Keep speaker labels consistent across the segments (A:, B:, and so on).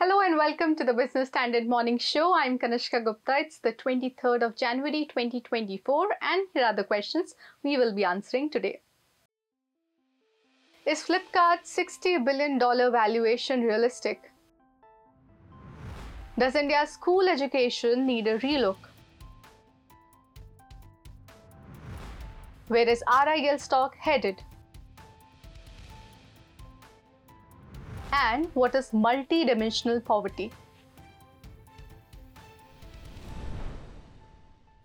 A: Hello and welcome to the Business Standard Morning Show. I'm Kanishka Gupta. It's the 23rd of January 2024 and here are the questions we will be answering today. Is Flipkart's $60 billion valuation realistic? Does India's school education need a relook? Where is RIL stock headed? And what is multi-dimensional poverty.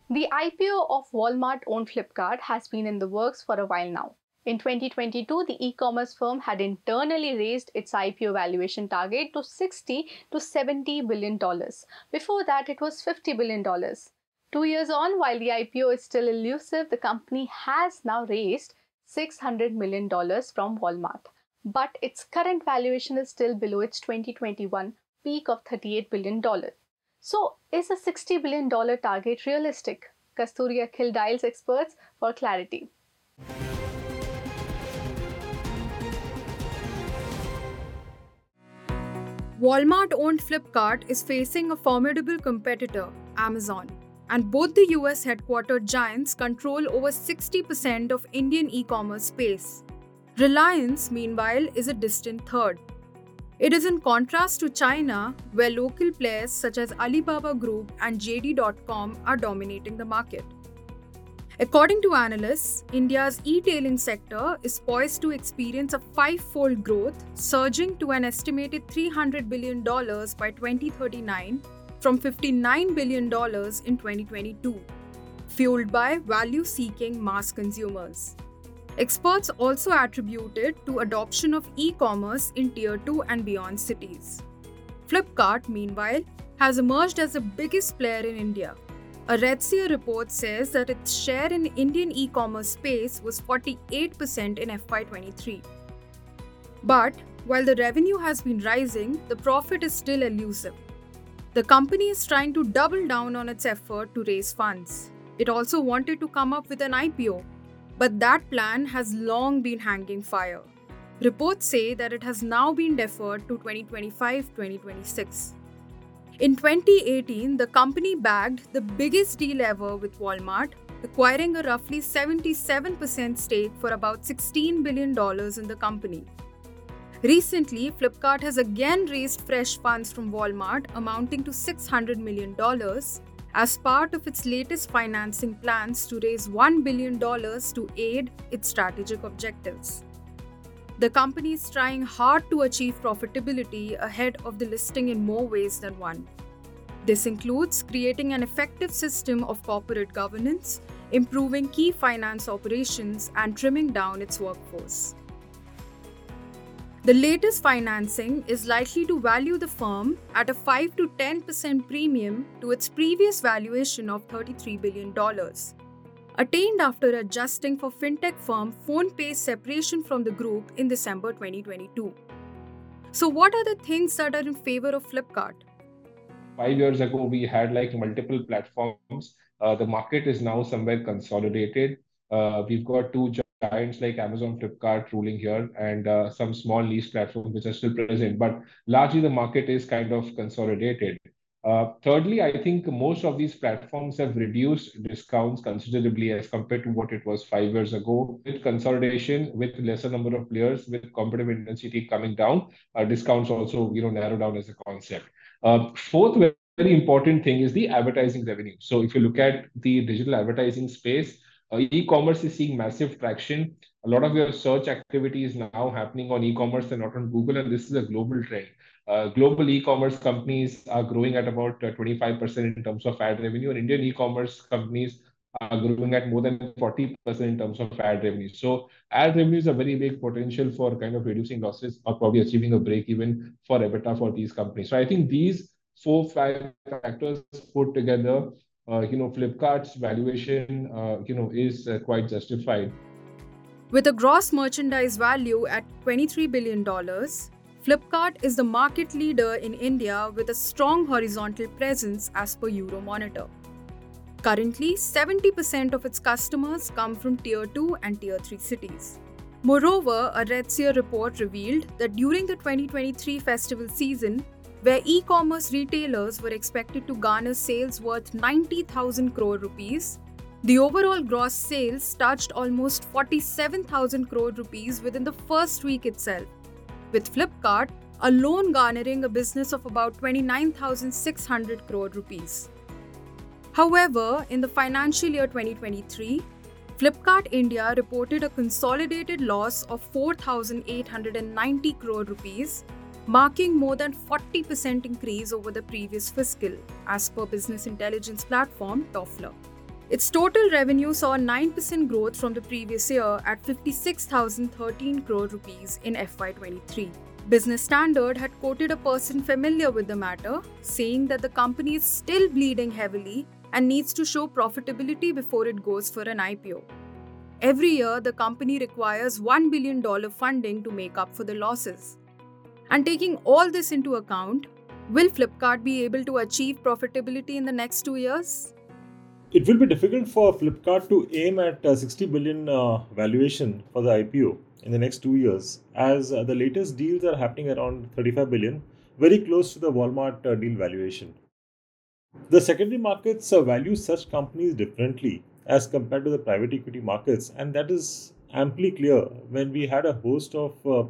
A: The IPO of Walmart owned Flipkart has been in the works for a while now. In 2022, the e-commerce firm had internally raised its IPO valuation target to 60 to 70 billion dollars. Before that, it was 50 billion dollars. Two years on, while the IPO is still elusive, the company has now raised 600 million dollars from Walmart but its current valuation is still below its 2021 peak of $38 billion. So, is a $60 billion target realistic? Kasturi Akhil dials experts for clarity.
B: Walmart owned Flipkart is facing a formidable competitor, Amazon, and both the US headquartered giants control over 60% of Indian e commerce space. Reliance, meanwhile, is a distant third. It is in contrast to China, where local players such as Alibaba Group and JD.com are dominating the market. According to analysts, India's e tailing sector is poised to experience a five fold growth, surging to an estimated $300 billion by 2039 from $59 billion in 2022, fueled by value seeking mass consumers. Experts also attribute it to adoption of e-commerce in tier 2 and beyond cities. Flipkart, meanwhile, has emerged as the biggest player in India. A Redseer report says that its share in Indian e-commerce space was 48% in FY23. But while the revenue has been rising, the profit is still elusive. The company is trying to double down on its effort to raise funds. It also wanted to come up with an IPO but that plan has long been hanging fire. Reports say that it has now been deferred to 2025 2026. In 2018, the company bagged the biggest deal ever with Walmart, acquiring a roughly 77% stake for about $16 billion in the company. Recently, Flipkart has again raised fresh funds from Walmart amounting to $600 million as part of its latest financing plans to raise $1 billion to aid its strategic objectives. The company is trying hard to achieve profitability ahead of the listing in more ways than one. This includes creating an effective system of corporate governance, improving key finance operations, and trimming down its workforce. The latest financing is likely to value the firm at a 5 to 10% premium to its previous valuation of $33 billion, attained after adjusting for fintech firm PhonePe's separation from the group in December 2022. So, what are the things that are in favor of Flipkart?
C: Five years ago, we had like multiple platforms. Uh, the market is now somewhere consolidated. Uh, we've got two giants like Amazon, Flipkart ruling here, and uh, some small lease platforms which are still present. But largely, the market is kind of consolidated. Uh, thirdly, I think most of these platforms have reduced discounts considerably as compared to what it was five years ago. With consolidation, with lesser number of players, with competitive intensity coming down, uh, discounts also you know narrow down as a concept. Uh, fourth very important thing is the advertising revenue. So if you look at the digital advertising space, e-commerce is seeing massive traction. A lot of your search activity is now happening on e-commerce and not on Google, and this is a global trend. Uh, global e-commerce companies are growing at about 25% uh, in terms of ad revenue, and Indian e-commerce companies are growing at more than 40% in terms of ad revenue. So ad revenue is a very big potential for kind of reducing losses or probably achieving a break even for EBITDA for these companies. So I think these four, five factors put together uh, you know, Flipkart's valuation, uh, you know, is uh, quite justified.
B: With a gross merchandise value at $23 billion, Flipkart is the market leader in India with a strong horizontal presence as per Euromonitor. Currently, 70% of its customers come from Tier 2 and Tier 3 cities. Moreover, a Redseer report revealed that during the 2023 festival season, where e commerce retailers were expected to garner sales worth 90,000 crore rupees, the overall gross sales touched almost 47,000 crore rupees within the first week itself, with Flipkart alone garnering a business of about 29,600 crore rupees. However, in the financial year 2023, Flipkart India reported a consolidated loss of 4,890 crore rupees marking more than 40% increase over the previous fiscal, as per business intelligence platform Tofler. Its total revenue saw 9% growth from the previous year at 56,013 crore rupees in FY23. Business Standard had quoted a person familiar with the matter, saying that the company is still bleeding heavily and needs to show profitability before it goes for an IPO. Every year, the company requires $1 billion funding to make up for the losses. And taking all this into account, will Flipkart be able to achieve profitability in the next two years?
D: It will be difficult for Flipkart to aim at a 60 billion uh, valuation for the IPO in the next two years, as uh, the latest deals are happening around 35 billion, very close to the Walmart uh, deal valuation. The secondary markets uh, value such companies differently as compared to the private equity markets, and that is amply clear when we had a host of uh,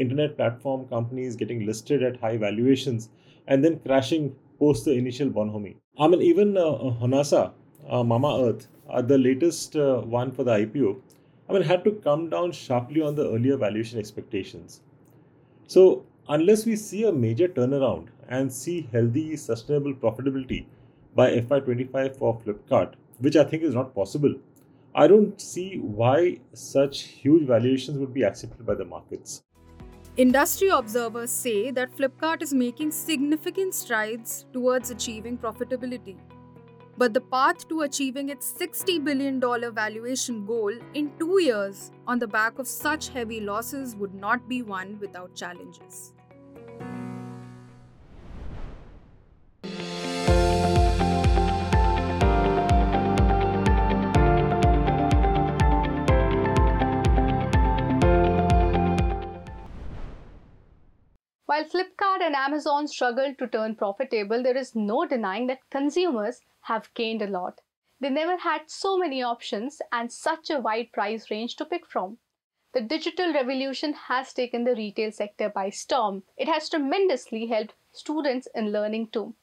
D: internet platform companies getting listed at high valuations and then crashing post the initial bonhomie. I mean, even uh, uh Honasa, uh, Mamaearth, uh, the latest uh, one for the IPO, I mean, had to come down sharply on the earlier valuation expectations. So, unless we see a major turnaround and see healthy, sustainable profitability by FY25 for Flipkart, which I think is not possible, I don't see why such huge valuations would be accepted by the markets.
B: Industry observers say that Flipkart is making significant strides towards achieving profitability. But the path to achieving its $60 billion valuation goal in two years on the back of such heavy losses would not be one without challenges.
A: While Flipkart and Amazon struggled to turn profitable, there is no denying that consumers have gained a lot. They never had so many options and such a wide price range to pick from. The digital revolution has taken the retail sector by storm. It has tremendously helped students in learning too.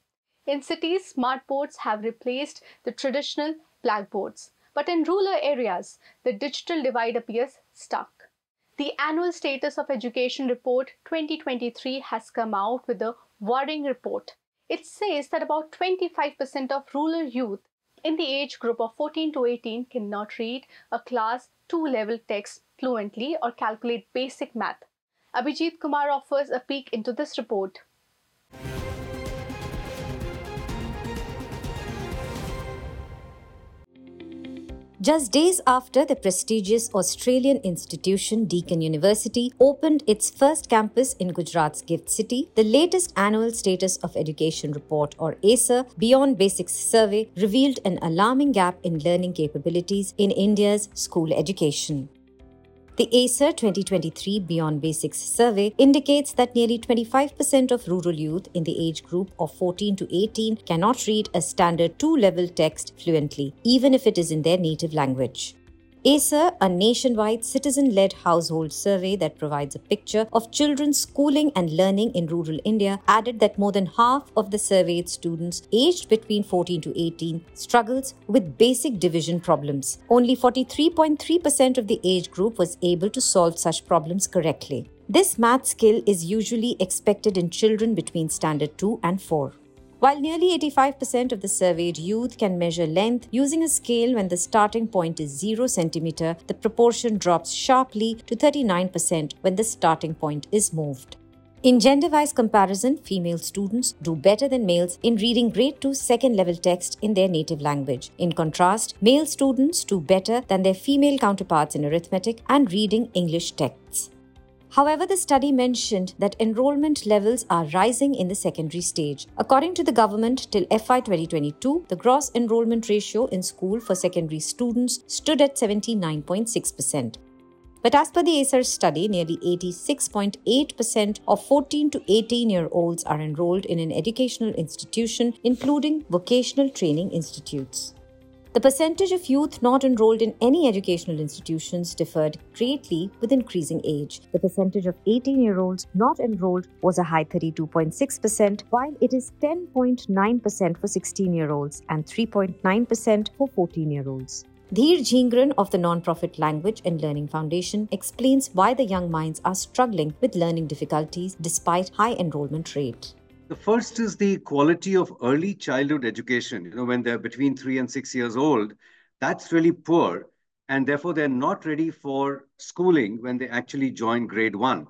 A: In cities, smart boards have replaced the traditional blackboards. But in rural areas, the digital divide appears stuck. The Annual Status of Education Report 2023 has come out with a worrying report. It says that about 25% of rural youth in the age group of 14 to 18 cannot read a class 2 level text fluently or calculate basic math. Abhijit Kumar offers a peek into this report.
E: Just days after the prestigious Australian institution Deakin University opened its first campus in Gujarat's Gift City, the latest annual Status of Education report, or ASER, Beyond Basics survey revealed an alarming gap in learning capabilities in India's school education. The ASER 2023 Beyond Basics survey indicates that nearly 25% of rural youth in the age group of 14 to 18 cannot read a standard 2 level text fluently, even if it is in their native language. ASER, a nationwide citizen led household survey that provides a picture of children's schooling and learning in rural India, added that more than half of the surveyed students aged between 14 to 18 struggles with basic division problems. Only 43.3% of the age group was able to solve such problems correctly. This math skill is usually expected in children between standard 2 and 4. While nearly 85% of the surveyed youth can measure length using a scale when the starting point is 0 cm, the proportion drops sharply to 39% when the starting point is moved. In gender wise comparison, female students do better than males in reading grade 2 second level text in their native language. In contrast, male students do better than their female counterparts in arithmetic and reading English texts. However, the study mentioned that enrollment levels are rising in the secondary stage. According to the government, till FY 2022, the gross enrollment ratio in school for secondary students stood at 79.6%. But as per the ASER study, nearly 86.8% of 14 to 18 year olds are enrolled in an educational institution, including vocational training institutes. The percentage of youth not enrolled in any educational institutions differed greatly with increasing age. The percentage of 18 year olds not enrolled was a high 32.6%, while it is 10.9% for 16 year olds and 3.9% for 14 year olds. Dhir Jhingran of the non-profit Language and Learning Foundation explains why the young minds are struggling with learning difficulties despite high enrollment rate.
F: The first is the quality of early childhood education. You know, when they're between three and six years old, that's really poor. And therefore, they're not ready for schooling when they actually join grade one.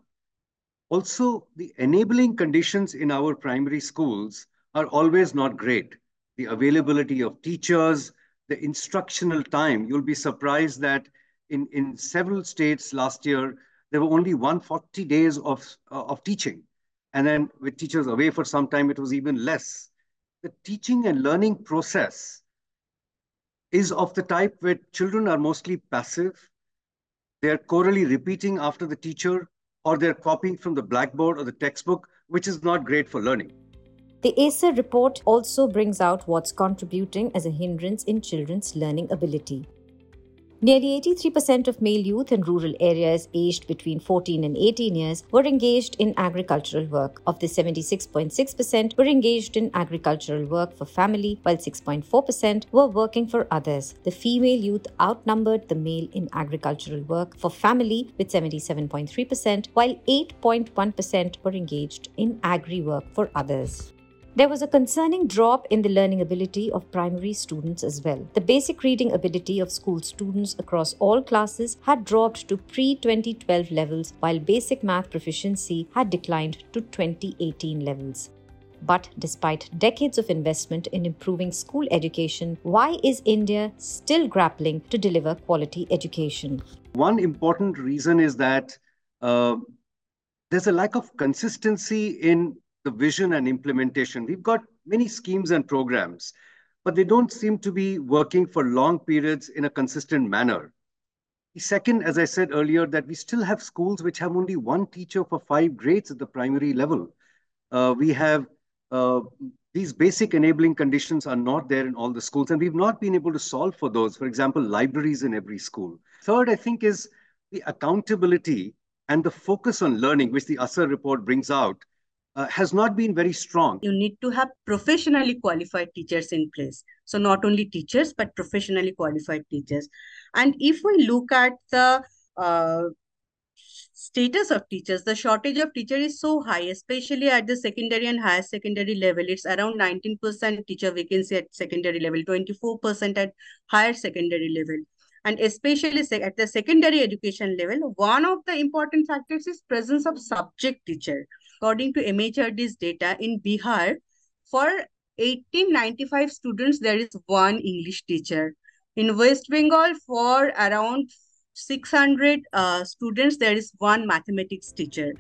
F: Also, the enabling conditions in our primary schools are always not great. The availability of teachers, the instructional time, you'll be surprised that in, in several states last year, there were only 140 days of, uh, of teaching. And then with teachers away for some time, it was even less. The teaching and learning process is of the type where children are mostly passive. They're chorally repeating after the teacher, or they're copying from the blackboard or the textbook, which is not great for learning.
E: The ASER report also brings out what's contributing as a hindrance in children's learning ability. Nearly 83% of male youth in rural areas aged between 14 and 18 years were engaged in agricultural work. Of the 76.6% were engaged in agricultural work for family, while 6.4% were working for others. The female youth outnumbered the male in agricultural work for family with 77.3%, while 8.1% were engaged in agri work for others. There was a concerning drop in the learning ability of primary students as well. The basic reading ability of school students across all classes had dropped to pre 2012 levels, while basic math proficiency had declined to 2018 levels. But despite decades of investment in improving school education, why is India still grappling to deliver quality education?
F: One important reason is that uh, there's a lack of consistency in the vision and implementation. We've got many schemes and programs, but they don't seem to be working for long periods in a consistent manner. The second, as I said earlier, that we still have schools which have only one teacher for five grades at the primary level. Uh, we have uh, these basic enabling conditions are not there in all the schools, and we've not been able to solve for those. For example, libraries in every school. Third, I think, is the accountability and the focus on learning, which the ASER report brings out, uh, has not been very strong.
G: You need to have professionally qualified teachers in place. So not only teachers, but professionally qualified teachers. And if we look at the uh, status of teachers, the shortage of teacher is so high, especially at the secondary and higher secondary level. It's around 19% teacher vacancy at secondary level, 24% at higher secondary level. And especially at the secondary education level, one of the important factors is presence of subject teacher according to MHRD's data, in Bihar, for 1895 students, there is one English teacher. In West Bengal, for around 600 uh, students, there is one mathematics teacher.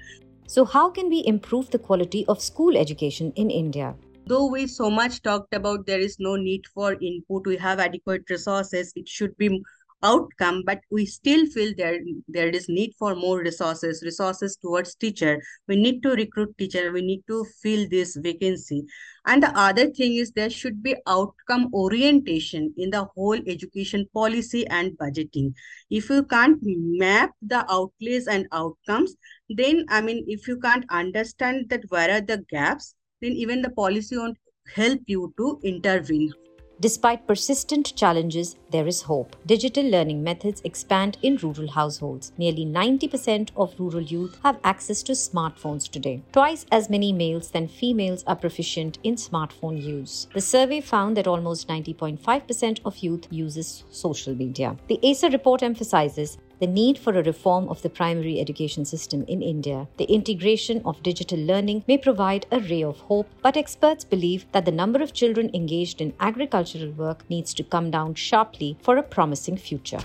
E: So, how can we improve the quality of school education in India?
G: Though we so much talked about there is no need for input, we have adequate resources, it should be outcome but we still feel there there is need for more resources resources towards teacher. We need to recruit teacher. We need to fill this vacancy. And the other thing is there should be outcome orientation in the whole education policy and budgeting. If you can't map the outlays and outcomes then i mean if you can't understand that where are the gaps then even the policy won't help you to intervene
E: Despite persistent challenges, there is hope. Digital learning methods expand in rural households. Nearly 90% of rural youth have access to smartphones today. Twice as many males than females are proficient in smartphone use. The survey found that almost 90.5% of youth uses social media. The ASER report emphasizes the need for a reform of the primary education system in India. The integration of digital learning may provide a ray of hope, but experts believe that the number of children engaged in agricultural work needs to come down sharply for a promising future.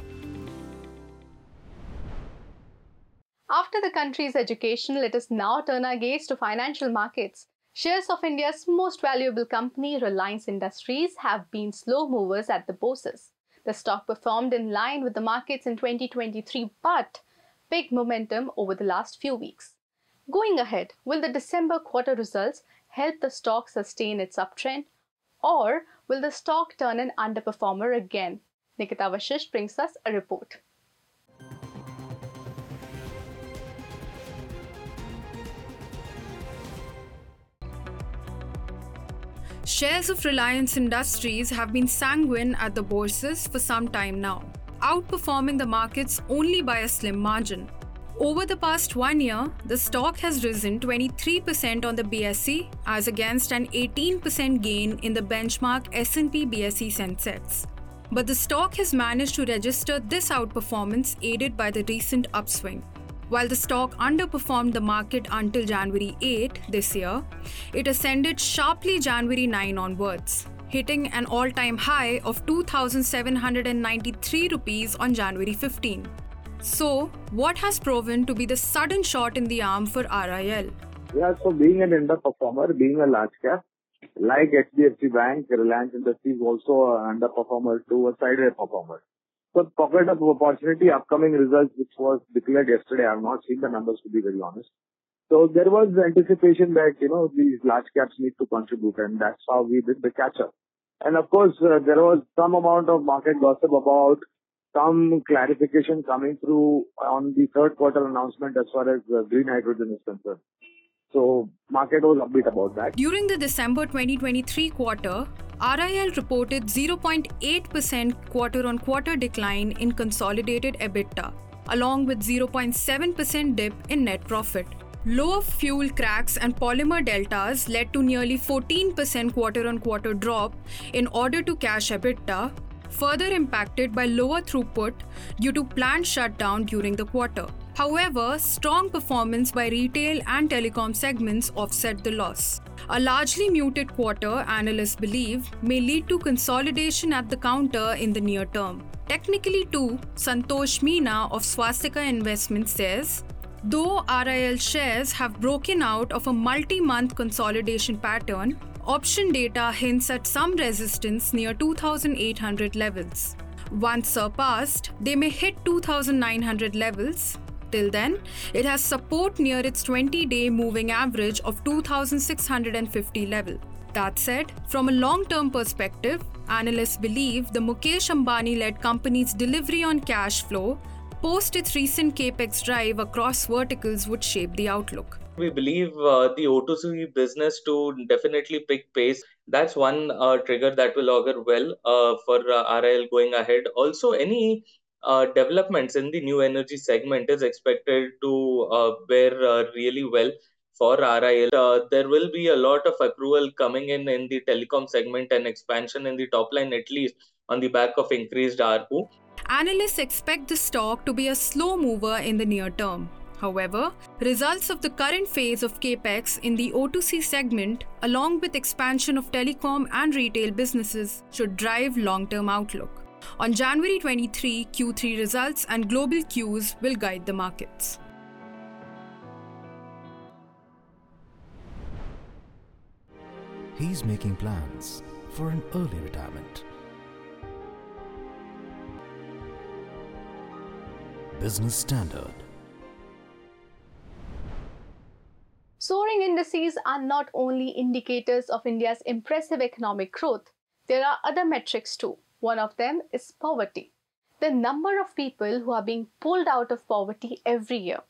H: After the country's education, let us now turn our gaze to financial markets. Shares of India's most valuable company, Reliance Industries, have been slow movers at the bourses. The stock performed in line with the markets in 2023, but big momentum over the last few weeks. Going ahead, will the December quarter results help the stock sustain its uptrend? Or will the stock turn an underperformer again? Nikita Vashish brings us a report.
B: Shares of Reliance Industries have been sanguine at the bourses for some time now, outperforming the markets only by a slim margin. Over the past one year, the stock has risen 23% on the BSE as against an 18% gain in the benchmark S&P BSE Sensex. But the stock has managed to register this outperformance aided by the recent upswing. While the stock underperformed the market until January 8 this year, it ascended sharply January 9 onwards, hitting an all-time high of 2793 rupees on January 15. So, what has proven to be the sudden shot in the arm for RIL?
I: Yeah, so being an underperformer, being a large cap, like HDFC Bank, Reliance Industries also an underperformer to a sideways performer. So pocket of opportunity, upcoming results which was declared yesterday, I have not seen the numbers to be very honest. So there was anticipation that, you know, these large caps need to contribute and that's how we did the catch up. And of course, uh, there was some amount of market gossip about some clarification coming through on the third quarter announcement as far as uh, green hydrogen is concerned. So market was upbeat about that.
B: During the December 2023 quarter, RIL reported 0.8% quarter-on-quarter decline in consolidated EBITDA, along with 0.7% dip in net profit. Lower fuel cracks and polymer deltas led to nearly 14% quarter-on-quarter drop in O2C EBITDA, further impacted by lower throughput due to plant shutdown during the quarter. However, strong performance by retail and telecom segments offset the loss. A largely muted quarter, analysts believe, may lead to consolidation at the counter in the near term. Technically, too, Santosh Meena of Swastika Investmart says Though RIL shares have broken out of a multi month consolidation pattern, option data hints at some resistance near 2800 levels. Once surpassed, they may hit 2900 levels. Till then, it has support near its 20 day moving average of 2650 level. That said, from a long term perspective, analysts believe the Mukesh Ambani led company's delivery on cash flow post its recent capex drive across verticals would shape the outlook.
J: We believe uh, the O2C business to definitely pick pace. That's one uh, trigger that will augur well uh, for uh, RIL going ahead. Also, any uh, developments in the new energy segment is expected to uh, bear really well for RIL. there will be a lot of accrual coming in in the telecom segment and expansion in the top line, at least on the back of increased ARPU.
B: Analysts expect the stock to be a slow mover in the near term. However, results of the current phase of capex in the O2C segment, along with expansion of telecom and retail businesses, should drive long term outlook. On January 23, Q3 results and global cues will guide the markets.
K: He's making plans for an early retirement. Business Standard.
H: Soaring indices are not only indicators of India's impressive economic growth, there are other metrics too. One of them is poverty. The number of people who are being pulled out of poverty every year.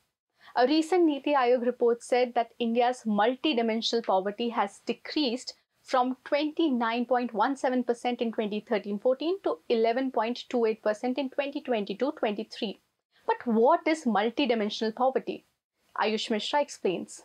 H: A recent Niti Aayog report said that India's multidimensional poverty has decreased from 29.17% in 2013-14 to 11.28% in 2022-23. But what is multidimensional poverty? Ayush Mishra explains.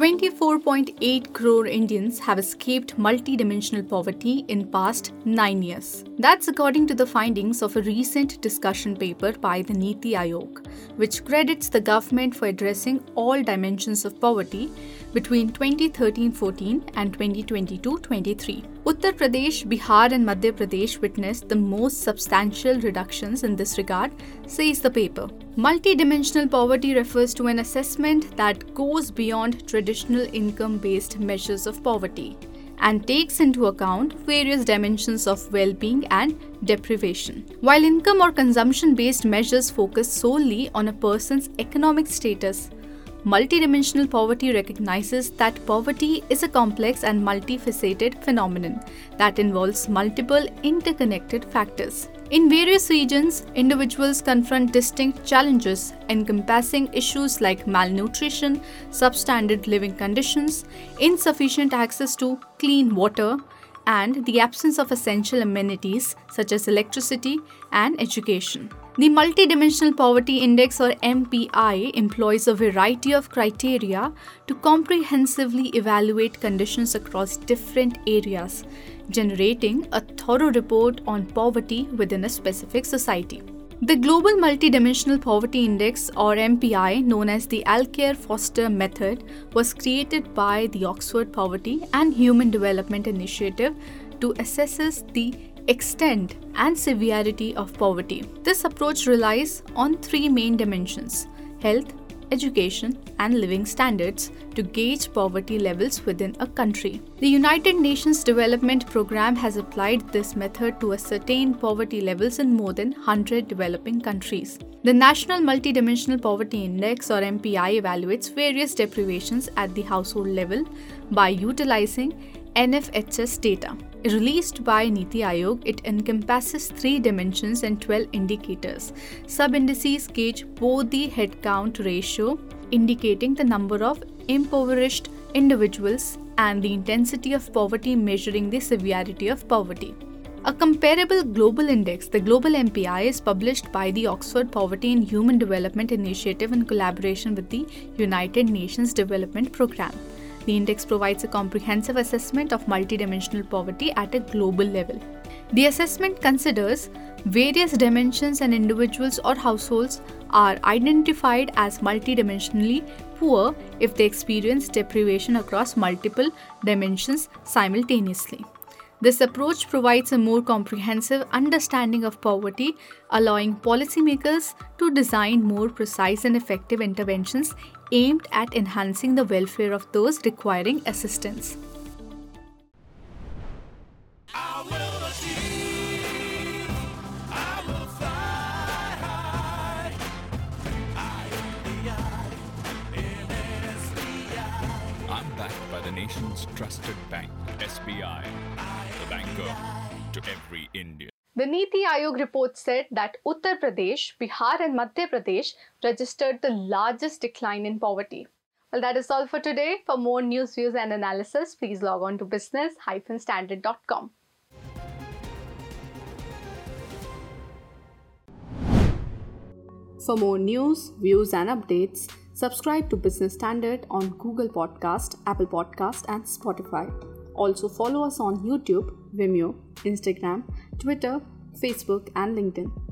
H: 24.8 crore Indians have escaped multidimensional poverty in past 9 years. That's according to the findings of a recent discussion paper by the Niti Aayog, which credits the government for addressing all dimensions of poverty between 2013-14 and 2022-23. Uttar Pradesh, Bihar and Madhya Pradesh witnessed the most substantial reductions in this regard, says the paper. Multidimensional poverty refers to an assessment that goes beyond traditional income based measures of poverty and takes into account various dimensions of well being and deprivation. While income or consumption based measures focus solely on a person's economic status, Multidimensional poverty recognizes that poverty is a complex and multifaceted phenomenon that involves multiple interconnected factors. In various regions, individuals confront distinct challenges encompassing issues like malnutrition, substandard living conditions, insufficient access to clean water, and the absence of essential amenities such as electricity and education. The Multidimensional Poverty Index or MPI employs a variety of criteria to comprehensively evaluate conditions across different areas, generating a thorough report on poverty within a specific society. The Global Multidimensional Poverty Index or MPI, known as the Alkire Foster Method, was created by the Oxford Poverty and Human Development Initiative to assess the extent and severity of poverty. This approach relies on three main dimensions health, education, and living standards to gauge poverty levels within a country. The United Nations Development Programme has applied this method to ascertain poverty levels in more than 100 developing countries. The National Multidimensional Poverty Index or MPI evaluates various deprivations at the household level by utilizing NFHS data. Released by Niti Aayog, it encompasses three dimensions and 12 indicators. Sub indices gauge both the headcount ratio, indicating the number of impoverished individuals, and the intensity of poverty, measuring the severity of poverty. A comparable global index, the Global MPI, is published by the Oxford Poverty and Human Development Initiative in collaboration with the United Nations Development Programme. The index provides a comprehensive assessment of multidimensional poverty at a global level. The assessment considers various dimensions and individuals or households are identified as multidimensionally poor if they experience deprivation across multiple dimensions simultaneously. This approach provides a more comprehensive understanding of poverty, allowing policymakers to design more precise and effective interventions aimed at enhancing the welfare of those requiring assistance.
L: Nation's trusted bank, SBI, the banker to every Indian.
H: The Niti Aayog report said that Uttar Pradesh, Bihar, and Madhya Pradesh registered the largest decline in poverty. Well, that is all for today. For more news, views, and analysis, please log on to business-standard.com. For more news, views, and updates, subscribe to Business Standard on Google Podcast, Apple Podcast, and Spotify. Also follow us on YouTube, Vimeo, Instagram, Twitter, Facebook, and LinkedIn.